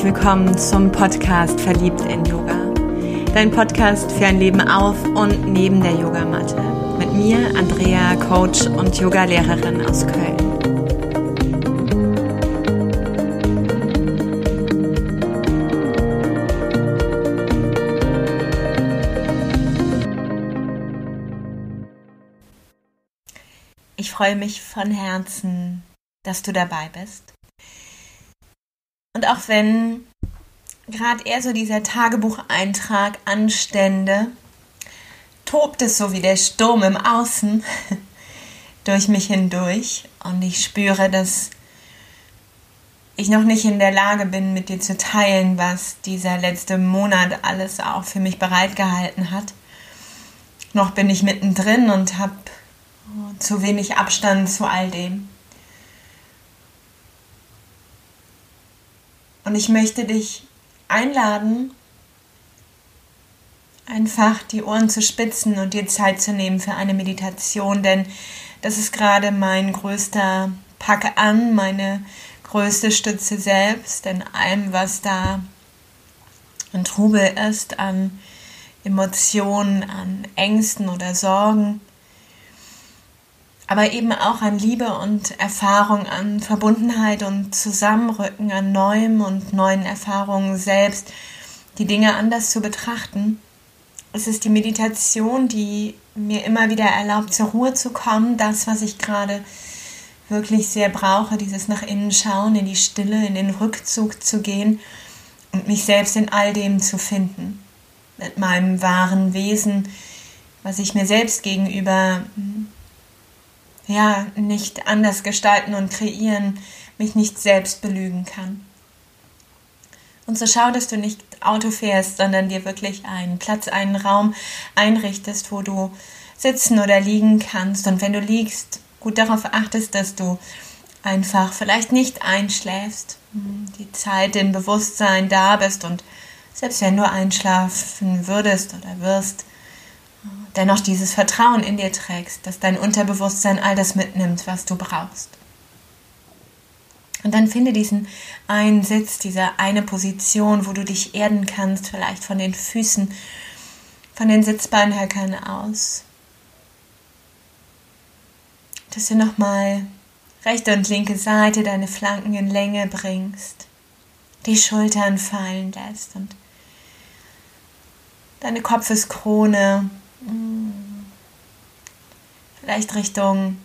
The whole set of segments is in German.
herzlich willkommen zum Podcast Verliebt in Yoga. Dein Podcast für ein Leben auf und neben der Yogamatte. Mit mir, Andrea, Coach und Yogalehrerin aus Köln. Ich freue mich von Herzen, dass du dabei bist. Und auch wenn gerade eher so dieser Tagebucheintrag anstände, tobt es so wie der Sturm im Außen durch mich hindurch und ich spüre, dass ich noch nicht in der Lage bin, mit dir zu teilen, was dieser letzte Monat alles auch für mich bereitgehalten hat. Noch bin ich mittendrin und habe zu wenig Abstand zu all dem. Und ich möchte dich einladen, einfach die Ohren zu spitzen und dir Zeit zu nehmen für eine Meditation, denn das ist gerade mein größter Pack an, meine größte Stütze selbst, in allem, was da an Trubel ist, an Emotionen, an Ängsten oder Sorgen aber eben auch an Liebe und Erfahrung, an Verbundenheit und Zusammenrücken, an Neuem und neuen Erfahrungen selbst, die Dinge anders zu betrachten. Es ist die Meditation, die mir immer wieder erlaubt, zur Ruhe zu kommen, das, was ich gerade wirklich sehr brauche, dieses nach innen schauen, in die Stille, in den Rückzug zu gehen und mich selbst in all dem zu finden, mit meinem wahren Wesen, was ich mir selbst gegenüber ja, nicht anders gestalten und kreieren, mich nicht selbst belügen kann. Und so schau, dass du nicht Auto fährst, sondern dir wirklich einen Platz, einen Raum einrichtest, wo du sitzen oder liegen kannst. Und wenn du liegst, gut darauf achtest, dass du einfach vielleicht nicht einschläfst, die Zeit in Bewusstsein da bist und selbst wenn du einschlafen würdest oder wirst, dennoch dieses Vertrauen in dir trägst, dass dein Unterbewusstsein all das mitnimmt, was du brauchst. Und dann finde diesen einen Sitz, diese eine Position, wo du dich erden kannst, vielleicht von den Füßen, von den Sitzbeinhöckern aus. Dass du nochmal rechte und linke Seite deine Flanken in Länge bringst, die Schultern fallen lässt und deine Kopfeskrone Vielleicht Richtung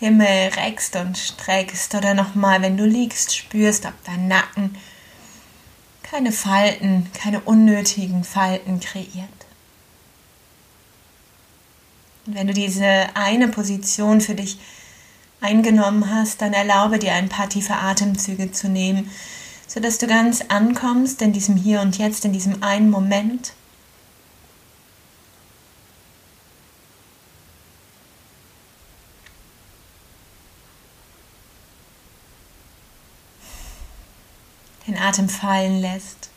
Himmel reckst und streckst oder nochmal, wenn du liegst, spürst, ob dein Nacken keine Falten, keine unnötigen Falten kreiert. Und wenn du diese eine Position für dich eingenommen hast, dann erlaube dir ein paar tiefe Atemzüge zu nehmen, sodass du ganz ankommst in diesem Hier und Jetzt, in diesem einen Moment den Atem fallen lässt.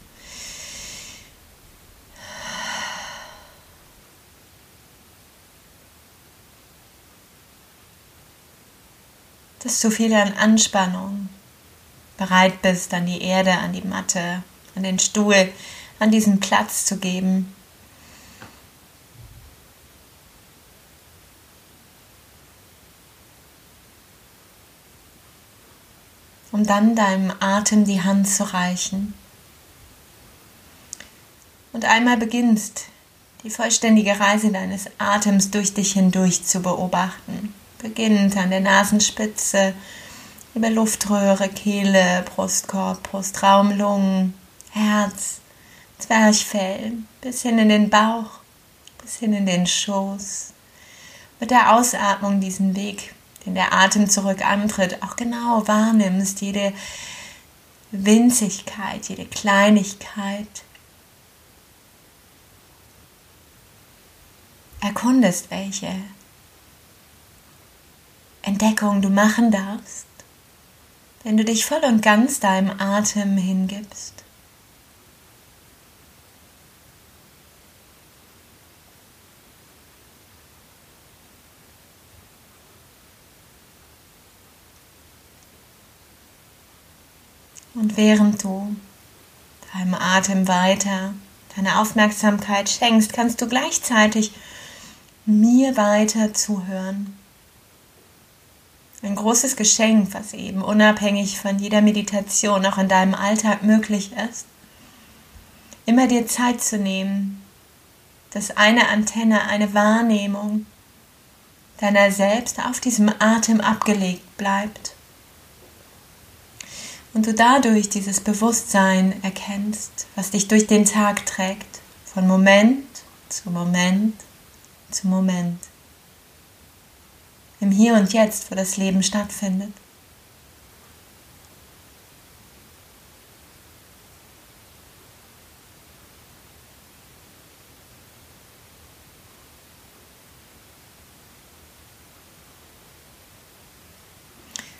Dass du viel an Anspannung bereit bist, an die Erde, an die Matte, an den Stuhl, an diesen Platz zu geben. Um dann deinem Atem die Hand zu reichen. Und einmal beginnst, die vollständige Reise deines Atems durch dich hindurch zu beobachten. Beginnend an der Nasenspitze, über Luftröhre, Kehle, Brustkorb, Brustraum, Lungen, Herz, Zwerchfell, bis hin in den Bauch, bis hin in den Schoß. Mit der Ausatmung diesen Weg den der Atem zurück antritt, auch genau wahrnimmst, jede Winzigkeit, jede Kleinigkeit. Erkundest, welche Entdeckung du machen darfst, wenn du dich voll und ganz deinem Atem hingibst. Und während du deinem Atem weiter deine Aufmerksamkeit schenkst, kannst du gleichzeitig mir weiter zuhören. Ein großes Geschenk, was eben unabhängig von jeder Meditation auch in deinem Alltag möglich ist. Immer dir Zeit zu nehmen, dass eine Antenne, eine Wahrnehmung deiner selbst auf diesem Atem abgelegt bleibt. Und du dadurch dieses Bewusstsein erkennst, was dich durch den Tag trägt, von Moment zu Moment zu Moment im Hier und Jetzt, wo das Leben stattfindet.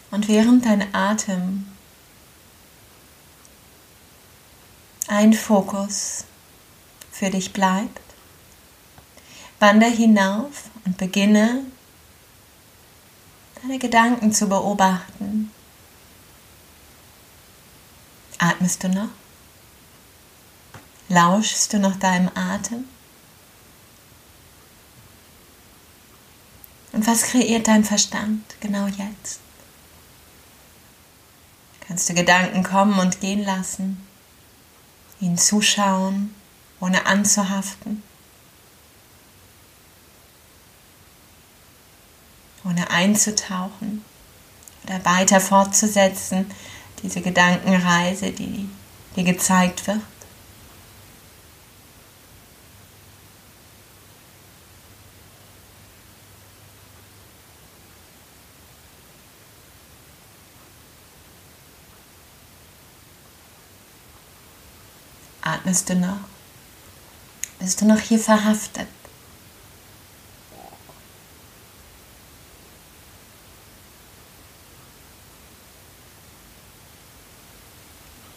Und während dein Atem ein Fokus für dich bleibt, wander hinauf und beginne deine Gedanken zu beobachten. Atmest du noch? Lauschst du noch deinem Atem? Und was kreiert dein Verstand genau jetzt? Kannst du Gedanken kommen und gehen lassen, ihnen zuschauen, ohne anzuhaften? ohne einzutauchen oder weiter fortzusetzen, diese Gedankenreise, die dir gezeigt wird. Atmest du noch? Bist du noch hier verhaftet?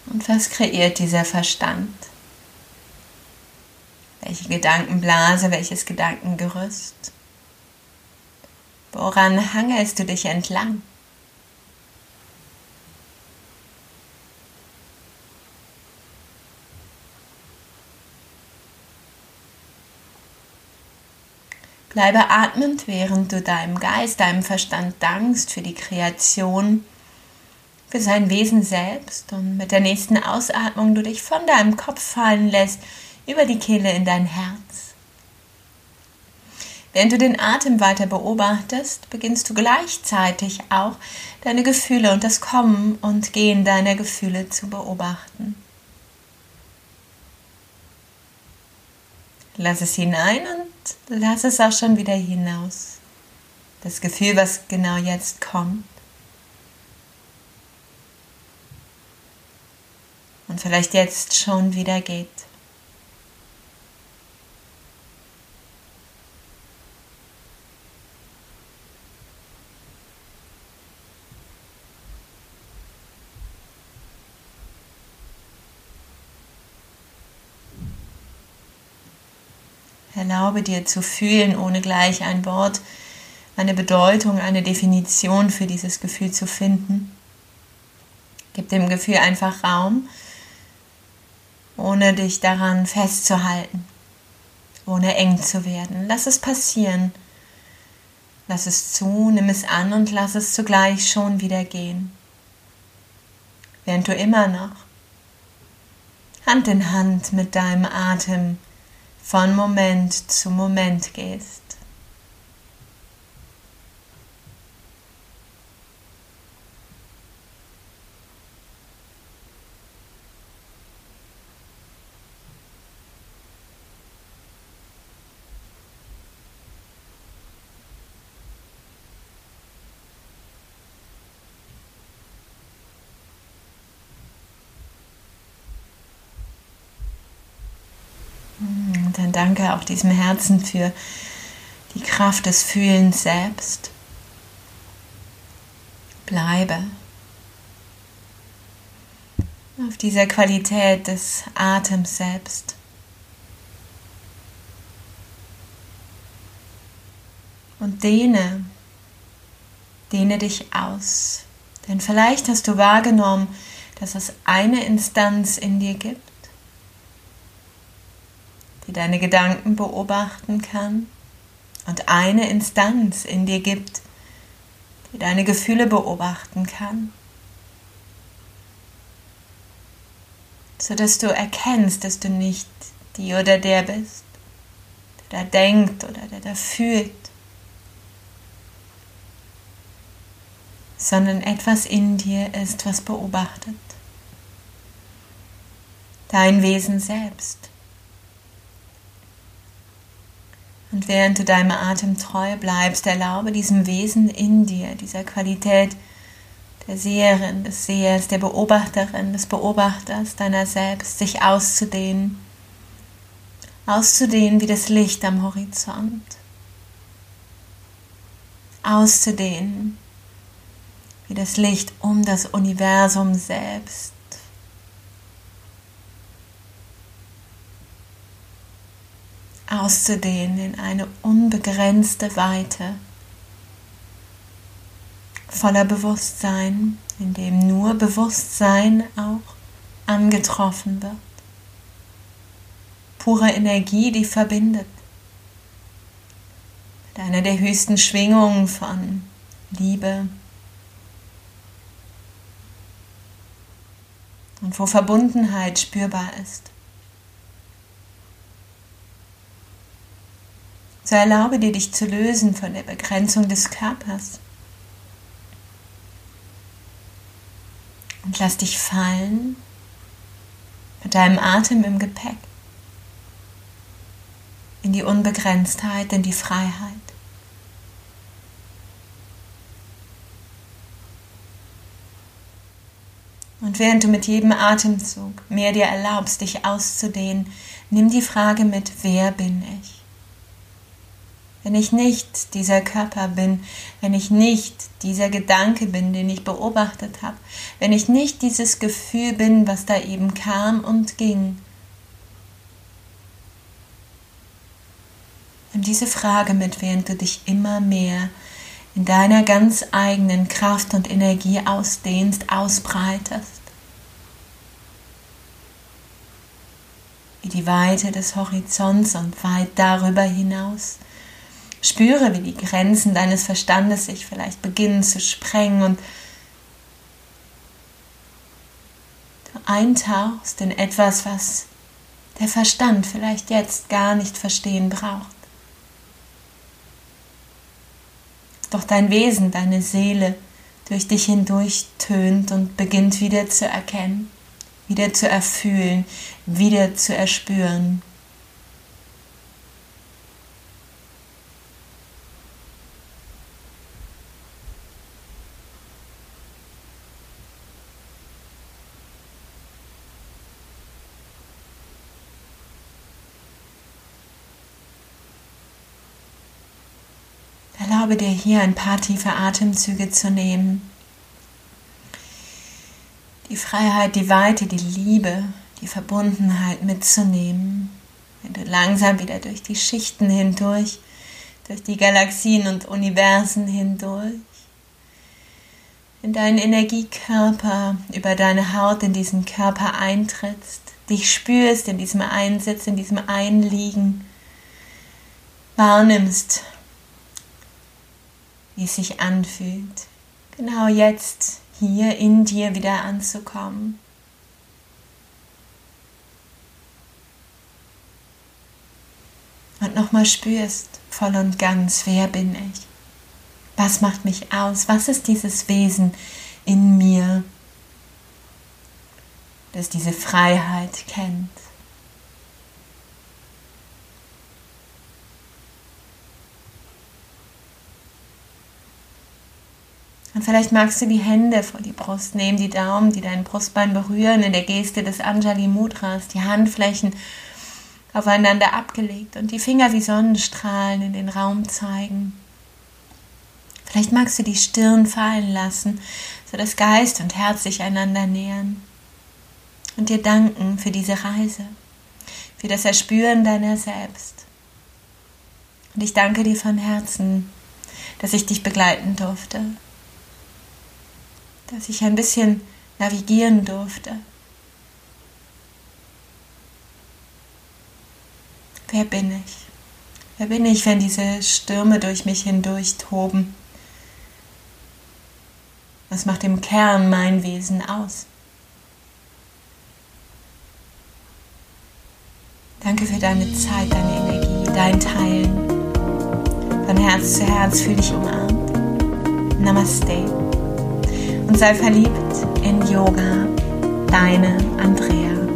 Und was kreiert dieser Verstand? Welche Gedankenblase, welches Gedankengerüst? Woran hangelst du dich entlang? Bleibe atmend, während du deinem Geist, deinem Verstand dankst für die Kreation für sein Wesen selbst und mit der nächsten Ausatmung du dich von deinem Kopf fallen lässt über die Kehle in dein Herz. Während du den Atem weiter beobachtest, beginnst du gleichzeitig auch deine Gefühle und das Kommen und Gehen deiner Gefühle zu beobachten. Lass es hinein und lass es auch schon wieder hinaus. Das Gefühl, was genau jetzt kommt. und vielleicht jetzt schon wieder geht. Erlaube dir zu fühlen, ohne gleich ein Wort, eine Bedeutung, eine Definition für dieses Gefühl zu finden. Gib dem Gefühl einfach Raum ohne dich daran festzuhalten, ohne eng zu werden. Lass es passieren. Lass es zu, nimm es an und lass es zugleich schon wieder gehen. Während du immer noch Hand in Hand mit deinem Atem von Moment zu Moment gehst. Und dann danke auch diesem Herzen für die Kraft des Fühlens selbst. Bleibe auf dieser Qualität des Atems selbst. Und dehne, dehne dich aus. Denn vielleicht hast du wahrgenommen, dass es eine Instanz in dir gibt, die deine Gedanken beobachten kann und eine Instanz in dir gibt, die deine Gefühle beobachten kann, sodass du erkennst, dass du nicht die oder der bist, der da denkt oder der da fühlt, sondern etwas in dir ist, was beobachtet. Dein Wesen selbst. Und während du deinem Atem treu bleibst, erlaube diesem Wesen in dir, dieser Qualität der Seherin, des Sehers, der Beobachterin, des Beobachters deiner selbst, sich auszudehnen. Auszudehnen wie das Licht am Horizont. Auszudehnen wie das Licht um das Universum selbst. Auszudehnen in eine unbegrenzte Weite voller Bewusstsein, in dem nur Bewusstsein auch angetroffen wird. Pure Energie, die verbindet. Mit einer der höchsten Schwingungen von Liebe und wo Verbundenheit spürbar ist. So erlaube dir, dich zu lösen von der Begrenzung des Körpers. Und lass dich fallen mit deinem Atem im Gepäck in die Unbegrenztheit, in die Freiheit. Und während du mit jedem Atemzug mehr dir erlaubst, dich auszudehnen, nimm die Frage mit, wer bin ich? Wenn ich nicht dieser Körper bin, wenn ich nicht dieser Gedanke bin, den ich beobachtet habe, wenn ich nicht dieses Gefühl bin, was da eben kam und ging. Nimm diese Frage mit, während du dich immer mehr in deiner ganz eigenen Kraft und Energie ausdehnst, ausbreitest. Wie die Weite des Horizonts und weit darüber hinaus Spüre, wie die Grenzen deines Verstandes sich vielleicht beginnen zu sprengen und du eintauchst in etwas, was der Verstand vielleicht jetzt gar nicht verstehen braucht. Doch dein Wesen, deine Seele durch dich hindurch tönt und beginnt wieder zu erkennen, wieder zu erfühlen, wieder zu erspüren. Erlaube dir hier ein paar tiefe Atemzüge zu nehmen. Die Freiheit, die Weite, die Liebe, die Verbundenheit mitzunehmen. Wenn du langsam wieder durch die Schichten hindurch, durch die Galaxien und Universen hindurch, in deinen Energiekörper, über deine Haut in diesen Körper eintrittst, dich spürst in diesem Einsitz, in diesem Einliegen, wahrnimmst, wie es sich anfühlt, genau jetzt hier in dir wieder anzukommen. Und nochmal spürst voll und ganz, wer bin ich? Was macht mich aus? Was ist dieses Wesen in mir, das diese Freiheit kennt? Und vielleicht magst du die Hände vor die Brust nehmen, die Daumen, die dein Brustbein berühren, in der Geste des Anjali Mudras, die Handflächen aufeinander abgelegt und die Finger wie Sonnenstrahlen in den Raum zeigen. Vielleicht magst du die Stirn fallen lassen, sodass Geist und Herz sich einander nähern. Und dir danken für diese Reise, für das Erspüren deiner selbst. Und ich danke dir von Herzen, dass ich dich begleiten durfte dass ich ein bisschen navigieren durfte. wer bin ich? Wer bin ich, wenn diese Stürme durch mich hindurch toben? Was macht im Kern mein Wesen aus? Danke für deine Zeit, deine Energie, dein Teilen. Von Herz zu Herz fühle dich umarmt. Namaste. Und sei verliebt in Yoga. Deine Andrea.